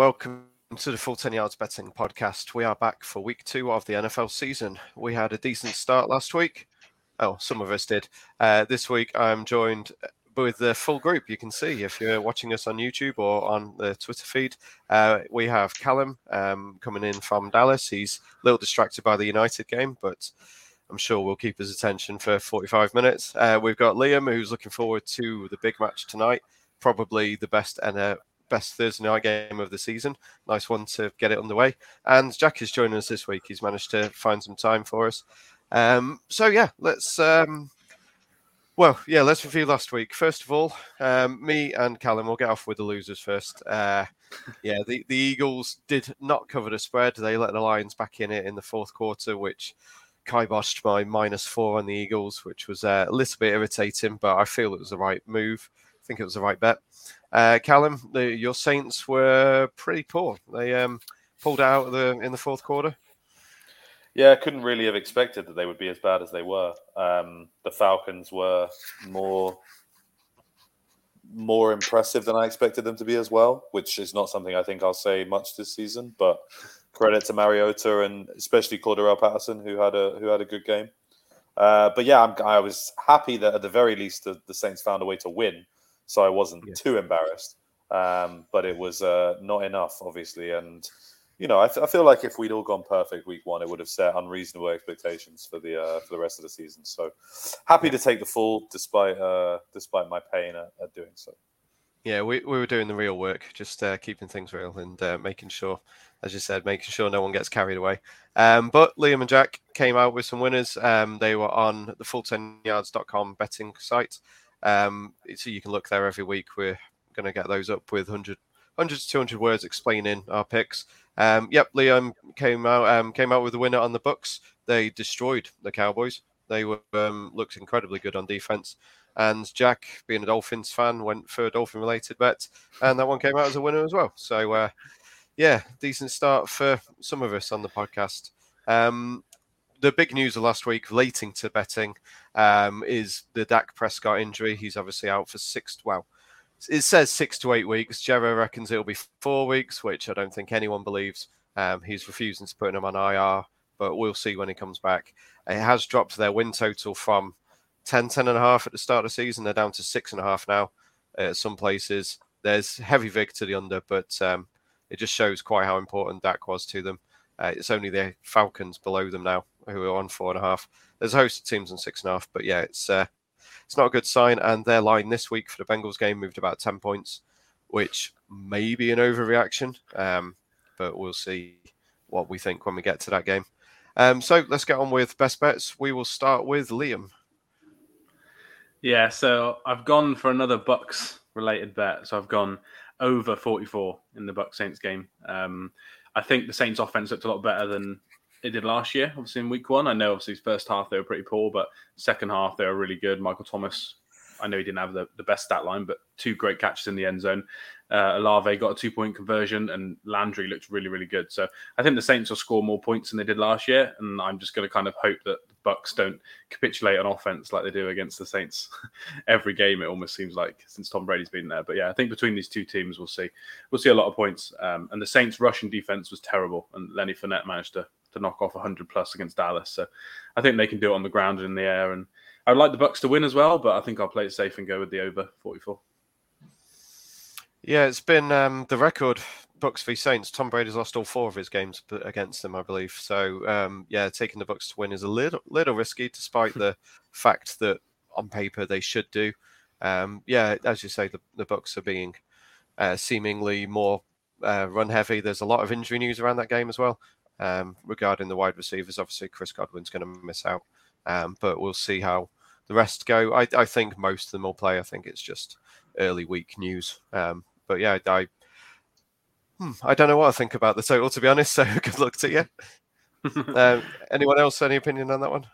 welcome to the Full 10 Yards Betting Podcast. We are back for week two of the NFL season. We had a decent start last week. Oh, some of us did. Uh, this week, I'm joined with the full group. You can see if you're watching us on YouTube or on the Twitter feed. Uh, we have Callum um, coming in from Dallas. He's a little distracted by the United game, but I'm sure we'll keep his attention for 45 minutes. Uh, we've got Liam, who's looking forward to the big match tonight. Probably the best best Thursday night game of the season. Nice one to get it underway. And Jack is joining us this week. He's managed to find some time for us. Um, so yeah, let's um, well, yeah, let's review last week. First of all, um, me and Callum, we'll get off with the losers first. Uh, yeah, the, the Eagles did not cover the spread. They let the Lions back in it in the fourth quarter, which kiboshed my minus four on the Eagles, which was uh, a little bit irritating, but I feel it was the right move. I think it was the right bet. Uh, Callum, the, your Saints were pretty poor. They um, pulled out the, in the fourth quarter. Yeah, I couldn't really have expected that they would be as bad as they were. Um, the Falcons were more more impressive than I expected them to be as well, which is not something I think I'll say much this season. But credit to Mariota and especially Cordarrelle Patterson, who had a who had a good game. Uh, but yeah, I'm, i was happy that at the very least the, the, Saints found a way to win, so I wasn't yeah. too embarrassed. Um, but it was uh, not enough, obviously, and you know, I, f- I feel like if we'd all gone perfect week one, it would have set unreasonable expectations for the uh, for the rest of the season. So happy to take the fall, despite uh, despite my pain at, at doing so. Yeah, we, we were doing the real work, just uh, keeping things real and uh, making sure, as you said, making sure no one gets carried away. Um, but Liam and Jack came out with some winners. Um, they were on the full10yards.com betting site. Um, so you can look there every week. We're going to get those up with 100, 100 to 200 words explaining our picks. Um, yep, Liam came out um, came out with the winner on the Bucks. They destroyed the Cowboys. They were um, looked incredibly good on defense. And Jack, being a Dolphins fan, went for a Dolphin related bet, and that one came out as a winner as well. So, uh, yeah, decent start for some of us on the podcast. Um, the big news of last week relating to betting um, is the Dak Prescott injury. He's obviously out for six. Well, it says six to eight weeks. Jerry reckons it'll be four weeks, which I don't think anyone believes. Um, he's refusing to put him on IR, but we'll see when he comes back. It has dropped their win total from 10, 10 and a half at the start of the season. They're down to six and a half now. At some places, there's heavy vig to the under, but um, it just shows quite how important Dak was to them. Uh, it's only the Falcons below them now who are on four and a half. There's a host of teams on six and a half, but yeah, it's uh, it's not a good sign. And their line this week for the Bengals game moved about 10 points, which may be an overreaction, um, but we'll see what we think when we get to that game. Um, so let's get on with best bets. We will start with Liam. Yeah, so I've gone for another Bucks related bet. So I've gone over 44 in the Bucks Saints game. Um, I think the Saints offense looked a lot better than it did last year, obviously in week one. I know obviously first half they were pretty poor, but second half they were really good. Michael Thomas, I know he didn't have the, the best stat line, but two great catches in the end zone. Uh, Olave got a two point conversion, and Landry looked really, really good. So I think the Saints will score more points than they did last year, and I'm just going to kind of hope that the Bucks don't capitulate on offense like they do against the Saints every game. It almost seems like since Tom Brady's been there. But yeah, I think between these two teams, we'll see we'll see a lot of points. Um, and the Saints' rushing defense was terrible, and Lenny Fournette managed to to knock off 100 plus against Dallas. So I think they can do it on the ground and in the air. And I'd like the Bucks to win as well, but I think I'll play it safe and go with the over 44. Yeah, it's been um, the record Bucks v Saints. Tom Brady's lost all four of his games against them, I believe. So um, yeah, taking the Bucks to win is a little little risky, despite the fact that on paper they should do. Um, yeah, as you say, the, the Bucks are being uh, seemingly more uh, run heavy. There's a lot of injury news around that game as well. Um, regarding the wide receivers, obviously Chris Godwin's going to miss out, um, but we'll see how the rest go. I, I, think most of them will play. I think it's just early week news. Um, but yeah, I hmm, I don't know what I think about the total to be honest. So good luck to you. um, anyone else? Any opinion on that one?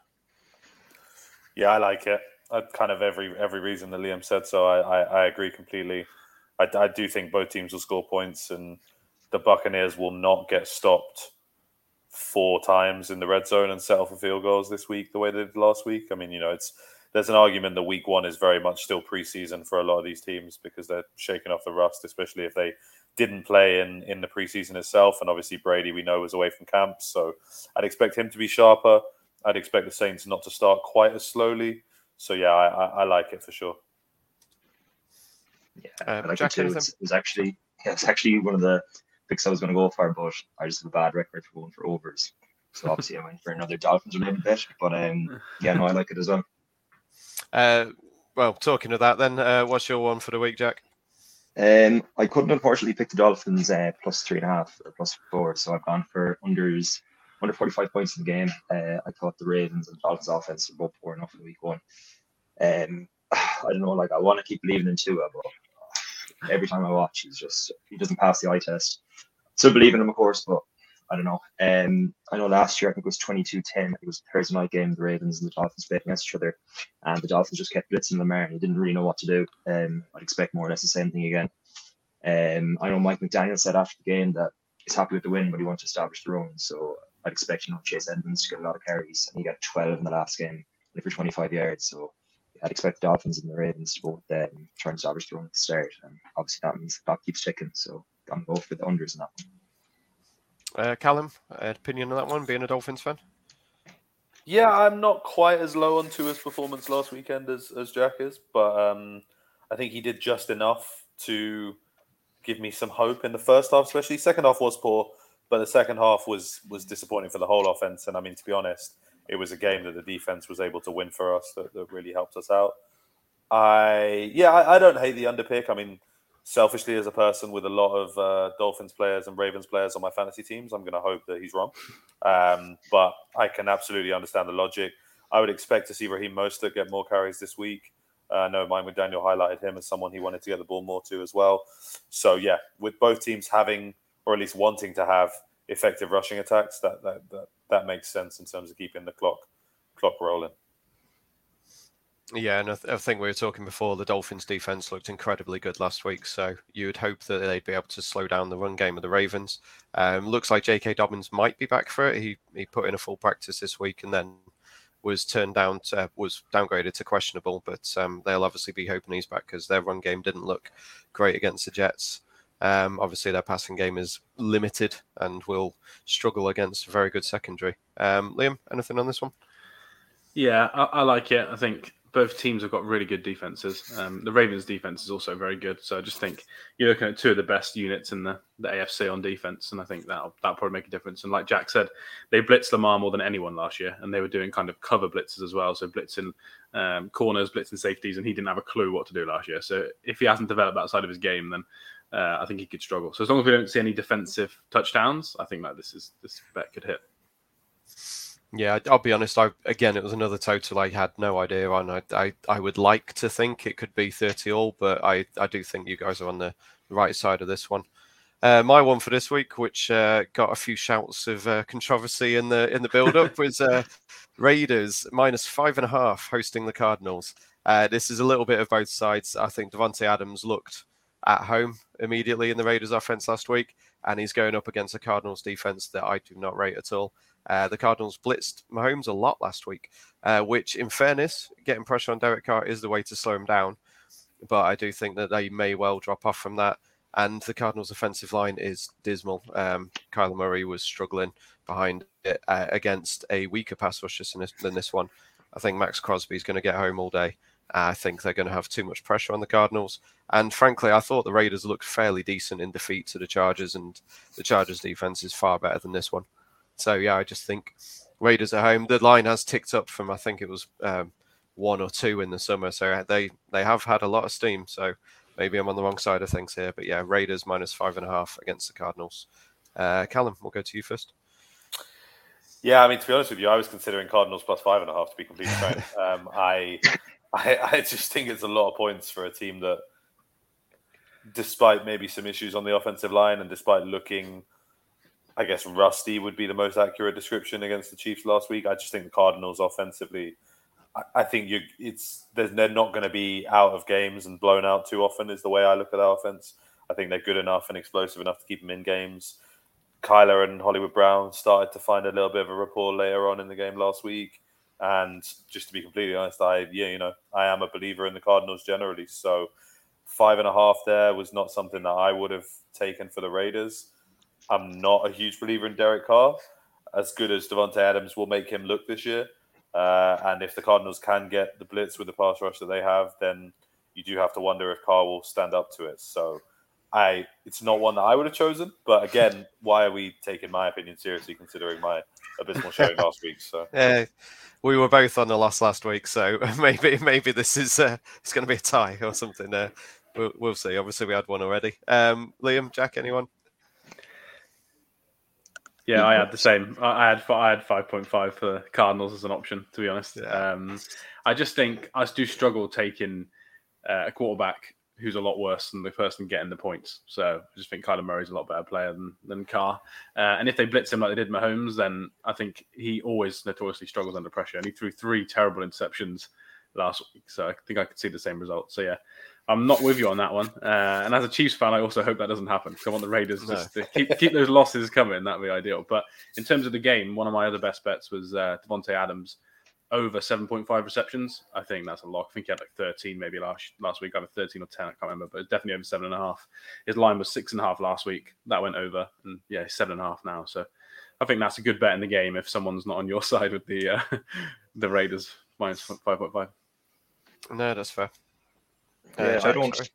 Yeah, I like it. I, kind of every every reason that Liam said. So I I, I agree completely. I, I do think both teams will score points, and the Buccaneers will not get stopped four times in the red zone and settle for field goals this week the way they did last week. I mean, you know, it's there's an argument that week one is very much still preseason for a lot of these teams because they're shaking off the rust, especially if they didn't play in in the preseason itself. And obviously Brady, we know, was away from camp, so I'd expect him to be sharper. I'd expect the Saints not to start quite as slowly. So yeah, I, I, I like it for sure. Yeah, um, I like Jack, it too. It's, it was actually yeah, it's actually one of the picks I was going to go for, but I just have a bad record for going for overs. So obviously I went for another Dolphins related bet. But um, yeah, no, I like it as well. Uh, well, talking of that, then, uh, what's your one for the week, Jack? Um, I couldn't unfortunately pick the Dolphins uh, plus three and a half or plus four, so I've gone for unders under 45 points in the game. Uh, I thought the Ravens and Dolphins offense were both poor enough in week one. Um, I don't know, like I want to keep believing in Tua, but every time I watch, he's just he doesn't pass the eye test. Still believe in him, of course, but I don't know. Um, I know last year I think it was 22-10. It was a Thursday night game. The Ravens and the Dolphins played against each other, and the Dolphins just kept blitzing Lamar, and he didn't really know what to do. Um, I'd expect more or less the same thing again. Um, I know Mike McDaniel said after the game that he's happy with the win, but he wants to establish the run. So I'd expect you know Chase Edmonds to get a lot of carries, and he got 12 in the last game, for 25 yards. So I'd expect the Dolphins and the Ravens to both um, try and establish the run at the start, and obviously that means the clock keeps ticking. So I'm going to go for the unders in that one. Uh, Callum, opinion on that one, being a Dolphins fan? Yeah, I'm not quite as low on Tua's performance last weekend as, as Jack is, but um, I think he did just enough to give me some hope in the first half, especially. Second half was poor, but the second half was was disappointing for the whole offense. And I mean, to be honest, it was a game that the defense was able to win for us that, that really helped us out. I yeah, I, I don't hate the underpick. I mean, selfishly as a person with a lot of uh, Dolphins players and Ravens players on my fantasy teams, I'm going to hope that he's wrong. Um, but I can absolutely understand the logic. I would expect to see Raheem Mostert get more carries this week. Uh, I know Mike McDaniel highlighted him as someone he wanted to get the ball more to as well. So yeah, with both teams having or at least wanting to have effective rushing attacks, that that that, that makes sense in terms of keeping the clock clock rolling. Yeah, and I, th- I, think we were talking before. The Dolphins' defense looked incredibly good last week, so you would hope that they'd be able to slow down the run game of the Ravens. Um, looks like J.K. Dobbins might be back for it. He he put in a full practice this week, and then was turned down, to, was downgraded to questionable. But um, they'll obviously be hoping he's back because their run game didn't look great against the Jets. Um, obviously, their passing game is limited and will struggle against a very good secondary. Um, Liam, anything on this one? Yeah, I, I like it. I think both teams have got really good defenses. Um, the Ravens' defense is also very good. So I just think you're looking at two of the best units in the, the AFC on defense, and I think that'll that'll probably make a difference. And like Jack said, they blitzed Lamar more than anyone last year, and they were doing kind of cover blitzes as well. So blitzing um, corners, blitzing safeties, and he didn't have a clue what to do last year. So if he hasn't developed that side of his game, then uh, I think he could struggle. So as long as we don't see any defensive touchdowns, I think that this is this bet could hit. Yeah, I'll be honest. I again, it was another total I had no idea on. I, I, I would like to think it could be thirty all, but I, I do think you guys are on the right side of this one. Uh, my one for this week, which uh, got a few shouts of uh, controversy in the in the build up, was uh, Raiders minus five and a half hosting the Cardinals. Uh, this is a little bit of both sides. I think Davante Adams looked at home immediately in the Raiders offense last week, and he's going up against a Cardinals defense that I do not rate at all. Uh, the Cardinals blitzed Mahomes a lot last week, uh, which, in fairness, getting pressure on Derek Carr is the way to slow him down. But I do think that they may well drop off from that. And the Cardinals' offensive line is dismal. Um, Kyler Murray was struggling behind it uh, against a weaker pass rusher than this one. I think Maxx Crosby is going to get home all day. I think they're going to have too much pressure on the Cardinals. And frankly, I thought the Raiders looked fairly decent in defeat to the Chargers, and the Chargers' defense is far better than this one. So yeah, I just think Raiders at home. The line has ticked up from I think it was um, one or two in the summer, so they they have had a lot of steam. So maybe I'm on the wrong side of things here, but yeah, Raiders minus five and a half against the Cardinals. Uh, Callum, we'll go to you first. Yeah, I mean to be honest with you, I was considering Cardinals plus five and a half to be completely frank. um, I, I I just think it's a lot of points for a team that, despite maybe some issues on the offensive line and despite looking I guess rusty would be the most accurate description against the Chiefs last week. I just think the Cardinals offensively, I, I think you it's they're not going to be out of games and blown out too often. Is the way I look at our offense. I think they're good enough and explosive enough to keep them in games. Kyler and Hollywood Brown started to find a little bit of a rapport later on in the game last week. And just to be completely honest, I yeah, you know, I am a believer in the Cardinals generally. So five and a half there was not something that I would have taken for the Raiders. I'm not a huge believer in Derek Carr. As good as Davante Adams will make him look this year, uh, and if the Cardinals can get the blitz with the pass rush that they have, then you do have to wonder if Carr will stand up to it. So I it's not one that I would have chosen. But again, why are we taking my opinion seriously considering my abysmal showing last week? So yeah, we were both on the loss last week, so maybe maybe this is uh, it's going to be a tie or something. Uh, we'll, we'll see. Obviously, we had one already. Um, Liam, Jack, anyone? Yeah, I had the same. I had I had five point five for Cardinals as an option. To be honest, Yeah. um, I just think I do struggle taking uh, a quarterback who's a lot worse than the person getting the points. So I just think Kyler Murray's a lot better player than than Carr. Uh, and if they blitz him like they did Mahomes, then I think he always notoriously struggles under pressure. And he threw three terrible interceptions last week, so I think I could see the same result. So yeah. I'm not with you on that one, uh, and as a Chiefs fan, I also hope that doesn't happen because I want the Raiders No. just to keep keep those losses coming. That'd be ideal. But in terms of the game, one of my other best bets was uh, Davante Adams over 7.5 receptions. I think that's a lot. I think he had like 13 maybe last last week. Either 13 or 10, I can't remember, but definitely over seven and a half. His line was six and a half last week. That went over, and yeah, seven and a half now. So I think that's a good bet in the game if someone's not on your side with the uh, the Raiders minus 5.5. No, that's fair. Uh, Yeah, I don't. sorry.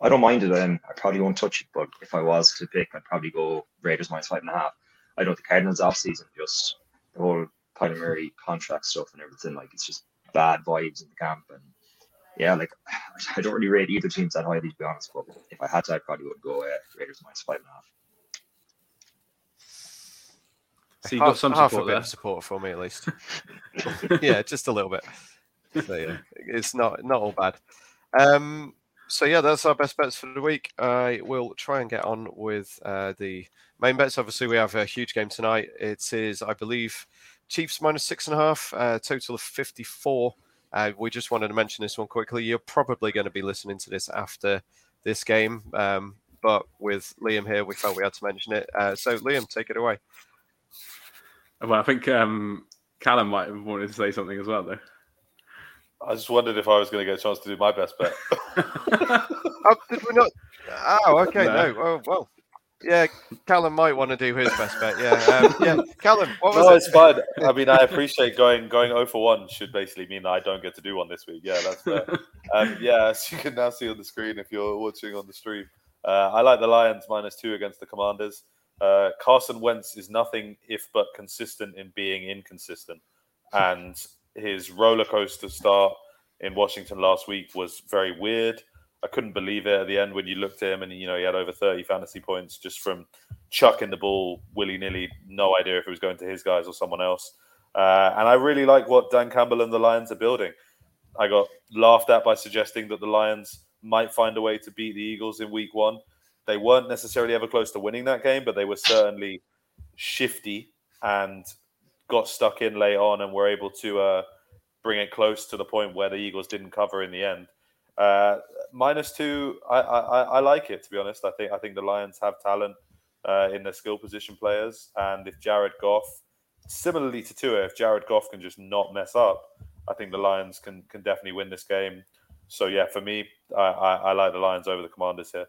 I don't mind it. Um, I probably won't touch it, but if I was to pick, I'd probably go Raiders minus five and a half. I know the Cardinals off season, just the whole Kyler Murray contract stuff and everything. Like it's just bad vibes in the camp, and yeah, like I don't really rate either teams that highly to be honest. But if I had to, I probably would go uh, Raiders minus five and a half. So you got half, some half support a bit there. of support for me at least. yeah, just a little bit. So yeah, it's not not all bad. Um, so yeah, that's our best bets for the week. I will try and get on with uh, the main bets. Obviously, we have a huge game tonight. It is, I believe, Chiefs minus six and a half, uh, total of fifty-four. Uh, we just wanted to mention this one quickly. You're probably going to be listening to this after this game, um, but with Liam here, we felt we had to mention it. Uh, so, Liam, take it away. Well, I think um, Callum might have wanted to say something as well, though. I just wondered if I was going to get a chance to do my best bet. Oh, did we not? Oh, okay. No. No. Oh, well. Yeah, Callum might want to do his best bet. Yeah, um, yeah. Callum, what was no, it? it's fine. I mean, I appreciate going going 0 for 1 should basically mean that I don't get to do one this week. Yeah, that's fair. um, yeah, as you can now see on the screen if you're watching on the stream, uh, I like the Lions minus two against the Commanders. Uh, Carson Wentz is nothing if but consistent in being inconsistent, and his roller coaster start in Washington last week was very weird. I couldn't believe it at the end when you looked at him and you know he had over 30 fantasy points just from chucking the ball willy nilly. No idea if it was going to his guys or someone else. Uh, and I really like what Dan Campbell and the Lions are building. I got laughed at by suggesting that the Lions might find a way to beat the Eagles in week one. They weren't necessarily ever close to winning that game, but they were certainly shifty and got stuck in late on and were able to uh, bring it close to the point where the Eagles didn't cover in the end. Uh, minus two, I, I, I like it to be honest. I think I think the Lions have talent uh, in their skill position players, and if Jared Goff, similarly to Tua, if Jared Goff can just not mess up, I think the Lions can can definitely win this game. So yeah, for me, I, I, I like the Lions over the Commanders here.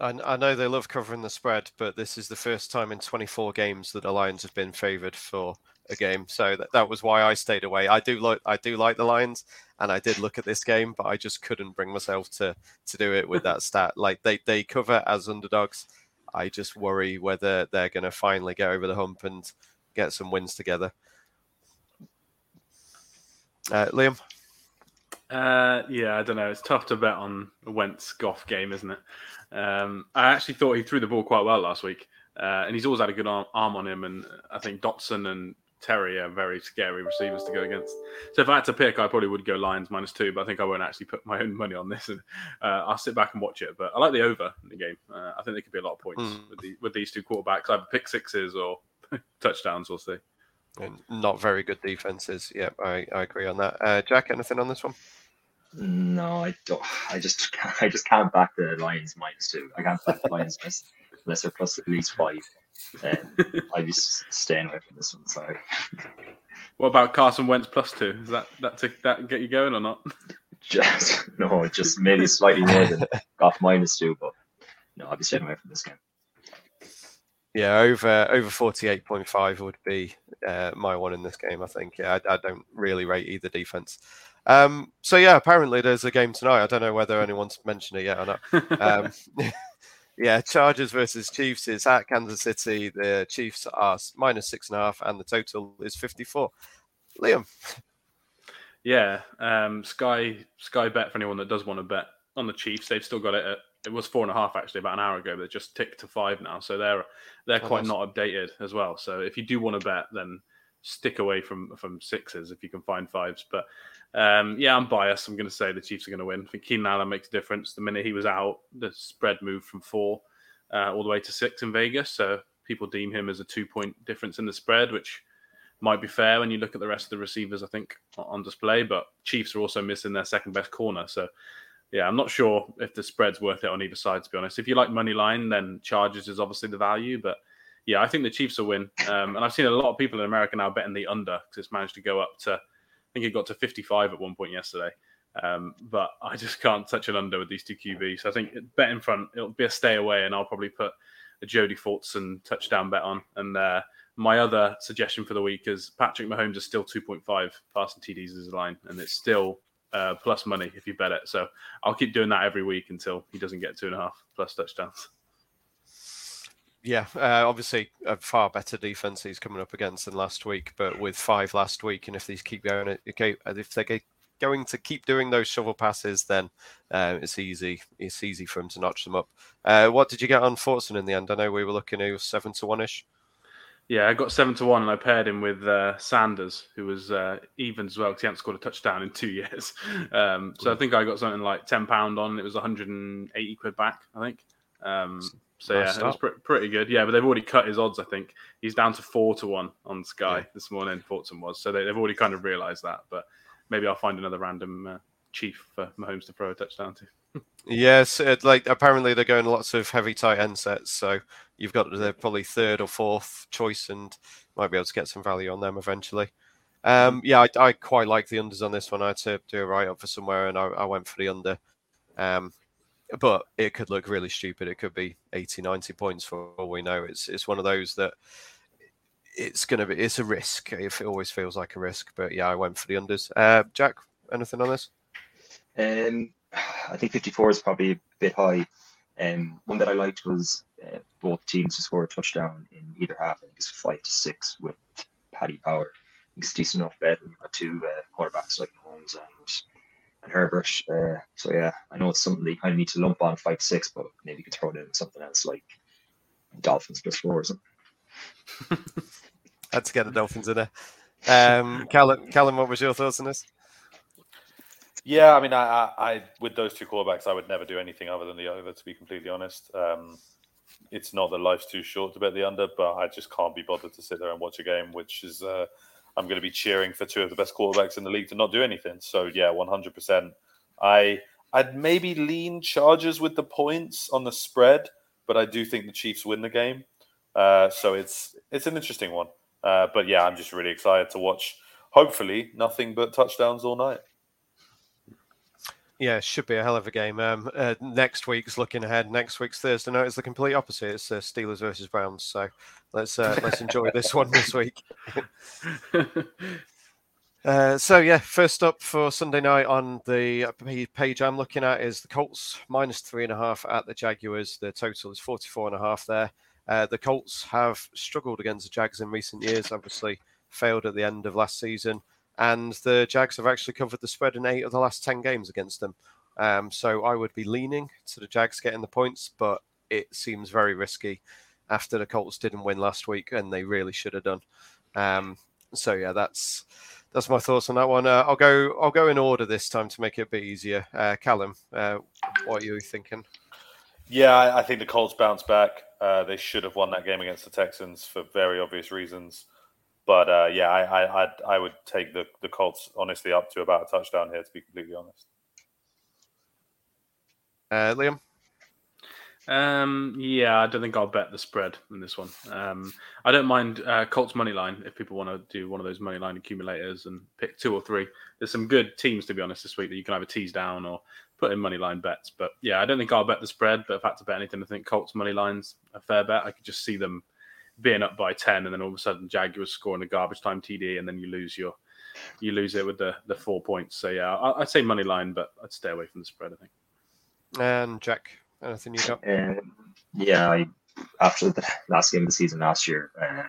I, I know they love covering the spread, but this is the first time in 24 games that the Lions have been favoured for a game. So that, that was why I stayed away. I do like I do like the Lions, and I did look at this game, but I just couldn't bring myself to to do it with that stat. Like they they cover as underdogs. I just worry whether they're going to finally get over the hump and get some wins together. Uh, Liam, Uh, yeah, I don't know. It's tough to bet on a Wentz Goff game, isn't it? Um, I actually thought he threw the ball quite well last week, uh, and he's always had a good arm, arm on him. And I think Dotson and Terry are very scary receivers to go against. So if I had to pick, I probably would go Lions minus two, but I think I won't actually put my own money on this, and uh, I'll sit back and watch it. But I like the over in the game. Uh, I think there could be a lot of points Mm. with, the, with these two quarterbacks, either pick sixes or touchdowns. We'll see. and not very good defenses. Yeah, I, I agree on that. Uh, Jack, anything on this one? No, I don't. I just can't, I just can't back the Lions minus two. I can't back the Lions unless, unless they're plus at least five. Um, I'd be staying away from this one. So, What about Carson Wentz plus two? Is that that to, that get you going or not? Just no, just maybe slightly more than Goff minus two, but no, I'd be staying away from this game. Yeah, over over forty eight point five would be uh, my one in this game. I think. Yeah, I, I don't really rate either defense. Um, so yeah, apparently there's a game tonight. I don't know whether anyone's mentioned it yet or not. Um, yeah, Chargers versus Chiefs is at Kansas City. The Chiefs are minus six and a half, and the total is fifty four. Liam. Yeah, um, Sky Sky Bet for anyone that does want to bet on the Chiefs. They've still got it at it was four and a half actually about an hour ago, but it just ticked to five now. So they're they're oh, quite nice. not updated as well. So if you do want to bet, then stick away from from sixes if you can find fives. But um, yeah, I'm biased. I'm going to say the Chiefs are going to win. I think Keenan Allen makes a difference. The minute he was out, the spread moved from four uh, all the way to six in Vegas. So people deem him as a two point difference in the spread, which might be fair when you look at the rest of the receivers, I think, on display. But Chiefs are also missing their second best corner. So yeah, I'm not sure if the spread's worth it on either side, to be honest. If you like money line, then Chargers is obviously the value. But yeah, I think the Chiefs will win. Um, and I've seen a lot of people in America now betting the under because it's managed to go up to I think it got to 55 at one point yesterday. Um, but I just can't touch an under with these two QBs. So I think bet in front, it'll be a stay away, and I'll probably put a Jody Fortson touchdown bet on. And uh, my other suggestion for the week is Patrick Mahomes is still 2.5 passing TDs as a line, and it's still uh, plus money if you bet it. So I'll keep doing that every week until he doesn't get two and a half plus touchdowns. Yeah, uh, obviously a far better defense he's coming up against than last week, but with five last week, and if these keep going, okay, if they're going to keep doing those shovel passes, then uh, it's easy. It's easy for him to notch them up. Uh, what did you get on Fortson in the end? I know we were looking at seven to one ish. Yeah, I got seven to one, and I paired him with uh, Sanders, who was uh, even as well because he hadn't scored a touchdown in two years. Um, so I think I got something like ten pound on. It was 180 quid back, I think. Um, so nice yeah, start. it was pretty good. Yeah, but they've already cut his odds. I think he's down to four to one on Sky yeah. this morning. Fortson was, so they, have already kind of realised that. But maybe I'll find another random uh, chief for Mahomes to throw a touchdown to. yes, it, like apparently they're going lots of heavy tight end sets, so you've got the probably third or fourth choice, and might be able to get some value on them eventually. Um, yeah, I, I, quite like the unders on this one. I had to do a write up for somewhere, and I, I went for the under. Um, but it could look really stupid. It could be 80, 90 points for all we know. It's it's one of those that it's going to be it's a risk. It always feels like a risk. But yeah, I went for the unders. Uh, Jack, anything on this? Um, I think 54 is probably a bit high. Um, one that I liked was uh, both teams to score a touchdown in either half. I think it's five to six with Paddy Power. It's decent enough bet. We've got two uh, quarterbacks like Mahomes and and Herbert. Uh, so yeah, I know it's something they kind of need to lump on five six, but maybe you could throw it in something else like Dolphins plus four or something. Had to get the Dolphins in there. Um, Callum, Callum, what was your thoughts on this? Yeah, I mean, I, I, I, with those two quarterbacks, I would never do anything other than the over. To be completely honest, um, it's not that life's too short to bet the under, but I just can't be bothered to sit there and watch a game, which is uh, I'm going to be cheering for two of the best quarterbacks in the league to not do anything. So yeah, 100%. I I'd maybe lean Chargers with the points on the spread, but I do think the Chiefs win the game. Uh, so it's it's an interesting one. Uh, but yeah, I'm just really excited to watch. Hopefully, nothing but touchdowns all night. Yeah, should be a hell of a game. Um, uh, next week's looking ahead. Next week's Thursday night is the complete opposite. It's uh, Steelers versus Browns. So let's uh, let's enjoy this one this week. Uh, so yeah, first up for Sunday night on the page I'm looking at is the Colts minus three and a half at the Jaguars. The total is 44 and a half there. Uh, the Colts have struggled against the Jags in recent years. Obviously, failed at the end of last season and the Jags have actually covered the spread in eight of the last 10 games against them. Um, so I would be leaning to the Jags getting the points, but it seems very risky after the Colts didn't win last week, and they really should have done. Um, so yeah, that's that's my thoughts on that one. Uh, I'll go I'll go in order this time to make it a bit easier. Uh, Callum, uh, what are you thinking? Yeah, I think the Colts bounce back. Uh, they should have won that game against the Texans for very obvious reasons. But uh, yeah, I, I I'd, I would take the the Colts honestly up to about a touchdown here. To be completely honest, uh, Liam. Um, yeah, I don't think I'll bet the spread in this one. Um, I don't mind uh, Colts money line if people want to do one of those money line accumulators and pick two or three. There's some good teams to be honest this week that you can either tease down or put in money line bets. But yeah, I don't think I'll bet the spread. But if I had to bet anything, I think Colts money lines a fair bet. I could just see them being up by ten, and then all of a sudden Jaguars scoring a garbage time TD, and then you lose your you lose it with the the four points. So yeah, I, would say money line, but I'd stay away from the spread. I think. And Jack, anything you got? Um, yeah, I, after the last game of the season last year, uh,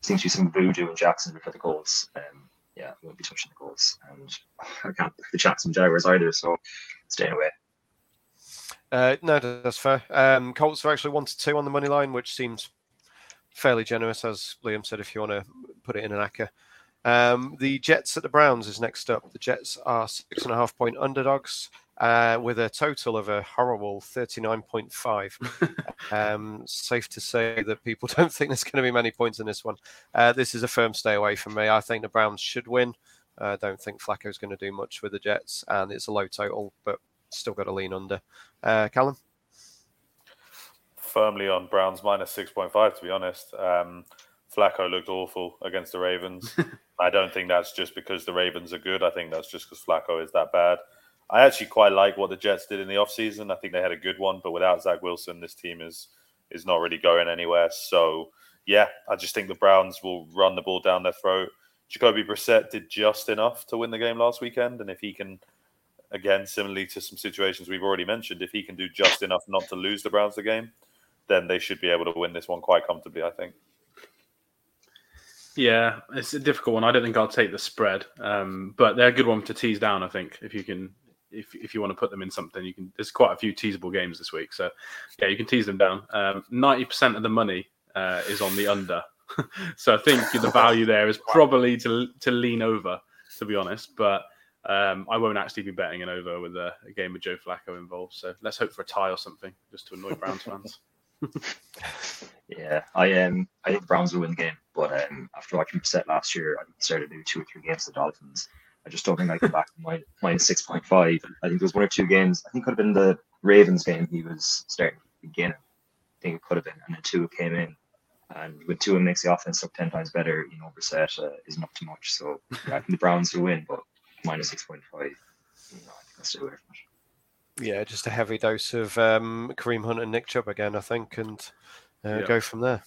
seems to be some voodoo in Jackson for the Colts. Um, yeah, I won't be touching the Colts, and I can't the Jackson Jaguars either, so stay away. Uh, no, that's fair. Um, Colts are actually one to two on the money line, which seems fairly generous, as Liam said. If you want to put it in an acca. Um, the Jets at the Browns is next up. The Jets are six and a half point underdogs uh, with a total of a horrible 39.5. um, safe to say that people don't think there's going to be many points in this one. Uh, this is a firm stay away from me. I think the Browns should win. I uh, don't think Flacco's going to do much with the Jets, and it's a low total, but still got to lean under. Uh, Callum? Firmly on Browns minus 6.5, to be honest. Um, Flacco looked awful against the Ravens. I don't think that's just because the Ravens are good. I think that's just because Flacco is that bad. I actually quite like what the Jets did in the offseason. I think they had a good one, but without Zach Wilson, this team is is not really going anywhere. So yeah, I just think the Browns will run the ball down their throat. Jacoby Brissett did just enough to win the game last weekend, and if he can, again, similarly to some situations we've already mentioned, if he can do just enough not to lose the Browns the game, then they should be able to win this one quite comfortably. I think. Yeah, it's a difficult one. I don't think I'll take the spread, um, but they're a good one to tease down. I think if you can, if if you want to put them in something, you can. There's quite a few teasable games this week, so yeah, you can tease them down. Um, ninety um, percent of the money uh, is on the under, so I think the value there is probably to to lean over, to be honest. But um, I won't actually be betting an over with a, a game with Joe Flacco involved. So let's hope for a tie or something, just to annoy Browns fans. yeah, I um I think the Browns will win the game, but um after watching set last year, I started to do two or three games the Dolphins. I just don't think I can back minus, minus six point five. I think there was one or two games. I think it could have been the Ravens game. He was starting beginning. I think it could have been, and then Tua came in. And with Tua, it makes the offense look ten times better. You know, Brissett uh, is not too much. So yeah, I think the Browns will win, but minus six point five. You know, I think away from it. Yeah, just a heavy dose of um, Kareem Hunt and Nick Chubb again, I think, and uh, yeah. go from there.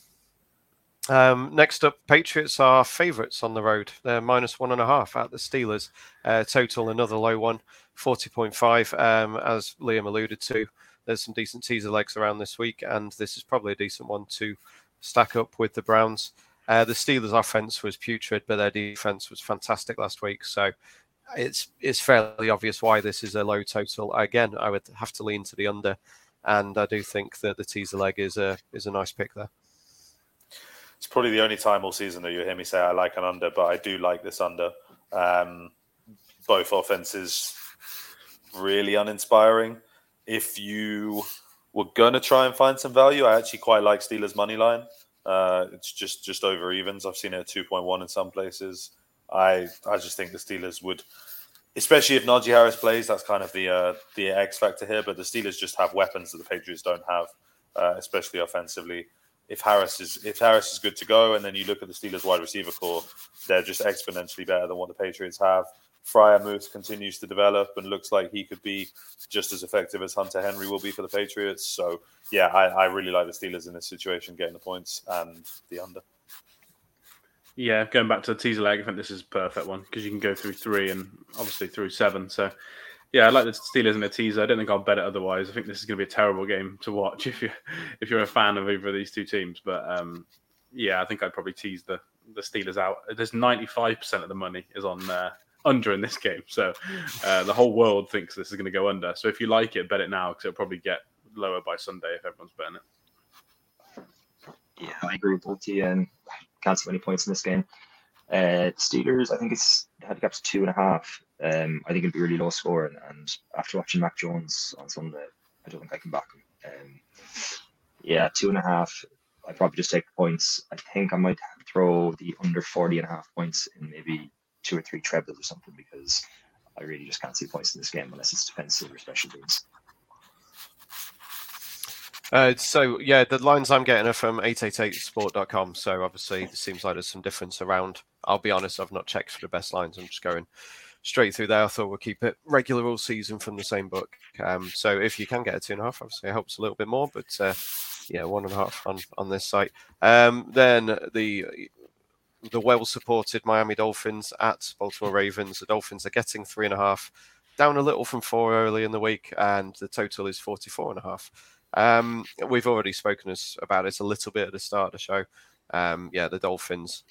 Um, next up, Patriots are favourites on the road. They're minus one and a half at the Steelers. Uh, total, another low one, 40.5. Um, as Liam alluded to, there's some decent teaser legs around this week, and this is probably a decent one to stack up with the Browns. Uh, the Steelers' offense was putrid, but their defense was fantastic last week. So it's it's fairly obvious why this is a low total. Again, I would have to lean to the under, and I do think that the teaser leg is a is a nice pick there. It's probably the only time all season that you hear me say I like an under, but I do like this under. Um, both offenses really uninspiring. If you were gonna try and find some value, I actually quite like Steelers money line. Uh, it's just just over evens. I've seen it at two point one in some places. I I just think the Steelers would, especially if Najee Harris plays. That's kind of the uh, the X factor here. But the Steelers just have weapons that the Patriots don't have, uh, especially offensively. If Harris is if Harris is good to go, and then you look at the Steelers wide receiver core, they're just exponentially better than what the Patriots have. Fryer Freiermuth continues to develop and looks like he could be just as effective as Hunter Henry will be for the Patriots. So yeah, I, I really like the Steelers in this situation, getting the points and the under. Yeah, going back to the teaser leg, I think this is a perfect one because you can go through three and obviously through seven. So, yeah, I like the Steelers in a teaser. I don't think I'll bet it otherwise. I think this is going to be a terrible game to watch if you if you're a fan of either of these two teams. But um, yeah, I think I'd probably tease the the Steelers out. There's 95 percent of the money is on uh, under in this game, so uh, the whole world thinks this is going to go under. So if you like it, bet it now because it'll probably get lower by Sunday if everyone's betting it. Yeah, I agree with you. And can't see any points in this game. Uh, Steelers, I think it's handicap's two and a half. Um, I think it'll be really low scoring. And after watching Mac Jones on Sunday, I don't think I can back him. Um, yeah, two and a half. I probably just take points. I think I might throw the under 40 and a half points in maybe two or three trebles or something because I really just can't see points in this game unless it's defensive or special teams. Uh, so yeah, the lines I'm getting are from 888sport.com. So obviously, it seems like there's some difference around. I'll be honest, I've not checked for the best lines. I'm just going straight through there. I thought we'll keep it regular all season from the same book. Um, so if you can get a two and a half, obviously it helps a little bit more. But uh, yeah, one and a half on on this site. Um, then the the well supported Miami Dolphins at Baltimore Ravens. The Dolphins are getting three and a half, down a little from four early in the week, and the total is 44 and a half. Um, we've already spoken as, about it a little bit at the start of the show. Um, yeah, the Dolphins.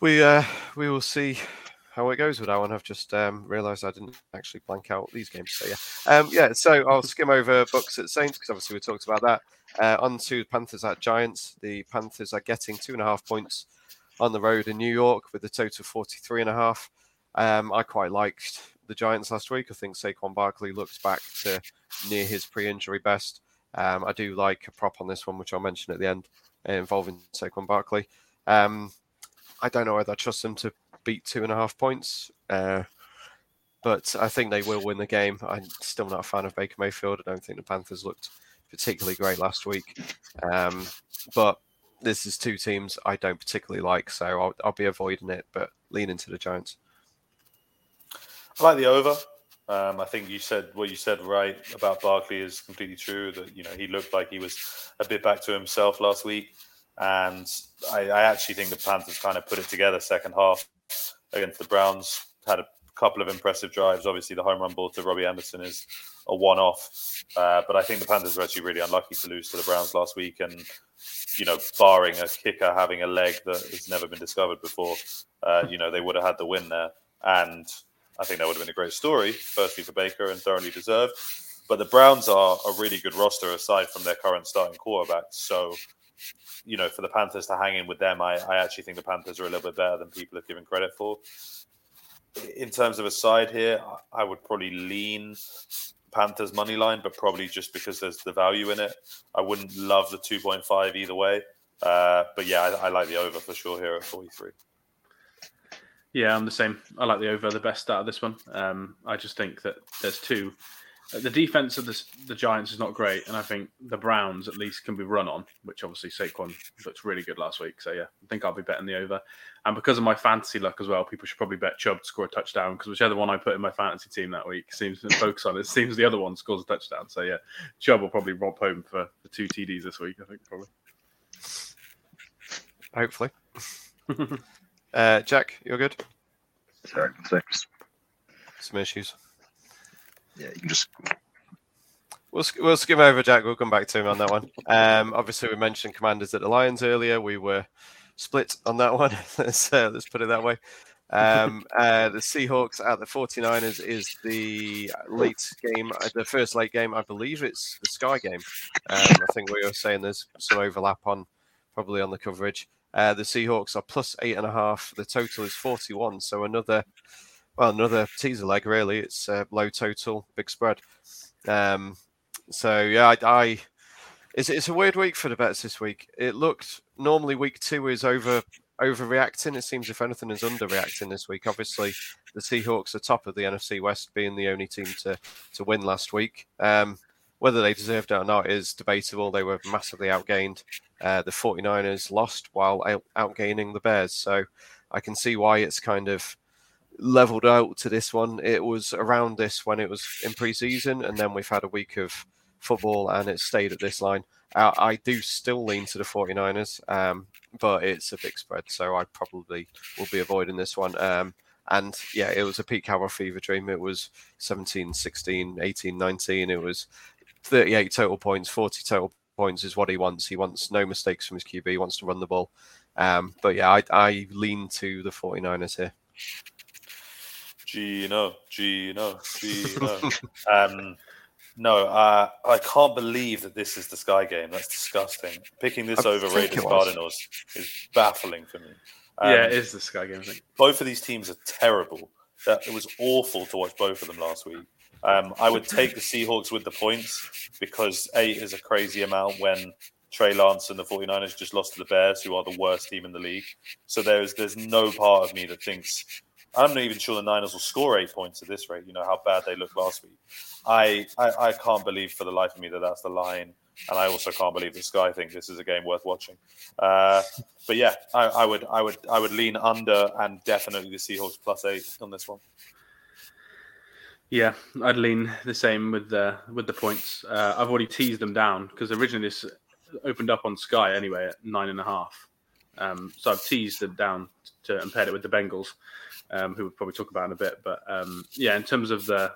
We uh, we will see how it goes with that one. I've just um, realised I didn't actually blank out these games. So yeah, um, yeah. So I'll skim over Bucks at Saints because obviously we talked about that. Uh, on to Panthers at Giants. The Panthers are getting two and a half points on the road in New York with a total 43 and a half. Um, I quite liked the Giants last week. I think Saquon Barkley looks back to near his pre-injury best. Um, I do like a prop on this one, which I'll mention at the end, uh, involving Saquon Barkley. Um, I don't know whether I trust them to beat two and a half points, uh, but I think they will win the game. I'm still not a fan of Baker Mayfield. I don't think the Panthers looked particularly great last week, um, but this is two teams I don't particularly like, so I'll, I'll be avoiding it, but lean into the Giants. I like the over. Um, I think you said what you said right about Barkley is completely true. That you know he looked like he was a bit back to himself last week, and I, I actually think the Panthers kind of put it together second half against the Browns. Had a couple of impressive drives. Obviously, the home run ball to Robbie Anderson is a one-off, uh, but I think the Panthers were actually really unlucky to lose to the Browns last week, and you know, barring a kicker having a leg that has never been discovered before, uh, you know, they would have had the win there, and I think that would have been a great story, firstly for Baker and thoroughly deserved. But the Browns are a really good roster aside from their current starting quarterback. So, you know, for the Panthers to hang in with them, I, I actually think the Panthers are a little bit better than people have given credit for. In terms of a side here, I would probably lean Panthers money line, but probably just because there's the value in it. I wouldn't love the 2.5 either way. Uh, but yeah, I, I like the over for sure here at 43. Yeah, I'm the same. I like the over the best out of this one. Um, I just think that there's two. The defense of the, the Giants is not great, and I think the Browns at least can be run on, which obviously Saquon looked really good last week. So yeah, I think I'll be betting the over. And because of my fantasy luck as well, people should probably bet Chubb to score a touchdown because whichever one I put in my fantasy team that week seems to focus on it seems the other one scores a touchdown. So yeah, Chubb will probably rob home for the two TDs this week. I think probably. Hopefully. uh, Jack, you're good. Sorry, six. Some issues. Yeah, you can just. We'll, we'll skim over Jack. We'll come back to him on that one. Um, obviously, we mentioned Commanders at the Lions earlier. We were split on that one. let's, uh, let's put it that way. Um, uh, the Seahawks at the 49ers is the late game, uh, the first late game. I believe it's the Sky game. Um, I think we were saying there's some overlap on probably on the coverage. Uh, the Seahawks are plus eight and a half. The total is 41. So another, well, another teaser leg, really. It's uh, low total, big spread. Um, so, yeah, I, I it's, it's a weird week for the bets this week. It looked normally week two is over overreacting. It seems if anything is underreacting this week. Obviously, the Seahawks are top of the NFC West, being the only team to to win last week. Um, whether they deserved it or not is debatable. They were massively outgained. Uh, the 49ers lost while out- outgaining the Bears. So I can see why it's kind of leveled out to this one. It was around this when it was in preseason, and then we've had a week of football and it stayed at this line. Uh, I do still lean to the 49ers, um, but it's a big spread, so I probably will be avoiding this one. Um, and yeah, it was a Pete Carroll fever dream. It was 17, 16, 18, 19. It was 38 total points, 40 total points is what he wants. He wants no mistakes from his QB. He wants to run the ball. Um, but yeah, I, I lean to the 49ers here. Geno, Geno, Geno. um, no, uh, I can't believe that this is the Sky game. That's disgusting. Picking this I over think Raiders. Cardinals is baffling for me. Um, yeah, it is the Sky game. I think. both of these teams are terrible. That it was awful to watch both of them last week. Um, I would take the Seahawks with the points because eight is a crazy amount when Trey Lance and the 49ers just lost to the Bears, who are the worst team in the league. So there's there's no part of me that thinks I'm not even sure the Niners will score eight points at this rate. You know how bad they looked last week. I, I I can't believe for the life of me that that's the line, and I also can't believe this guy thinks this is a game worth watching. Uh, but yeah, I, I would I would I would lean under and definitely the Seahawks plus eight on this one. Yeah, I'd lean the same with the with the points. Uh, I've already teased them down because originally this opened up on Sky anyway at nine and a half. Um, so I've teased them down to and paired it with the Bengals, um, who we'll probably talk about in a bit. But um, yeah, in terms of the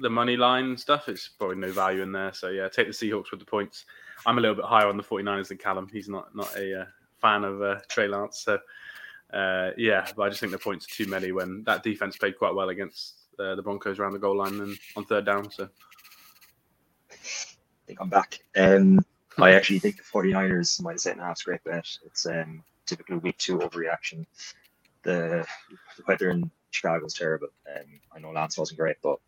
the money line stuff, it's probably no value in there. So yeah, take the Seahawks with the points. I'm a little bit higher on the 49ers than Callum. He's not not a uh, fan of uh, Trey Lance, so uh, yeah, but I just think the points are too many when that defense played quite well against uh, the Broncos around the goal line and on third down. So I think I'm back. Um, I actually think the 49ers minus eight and a half is a great bet. It's um, typically week two overreaction. The, the weather in Chicago is terrible. Um, I know Lance wasn't great, but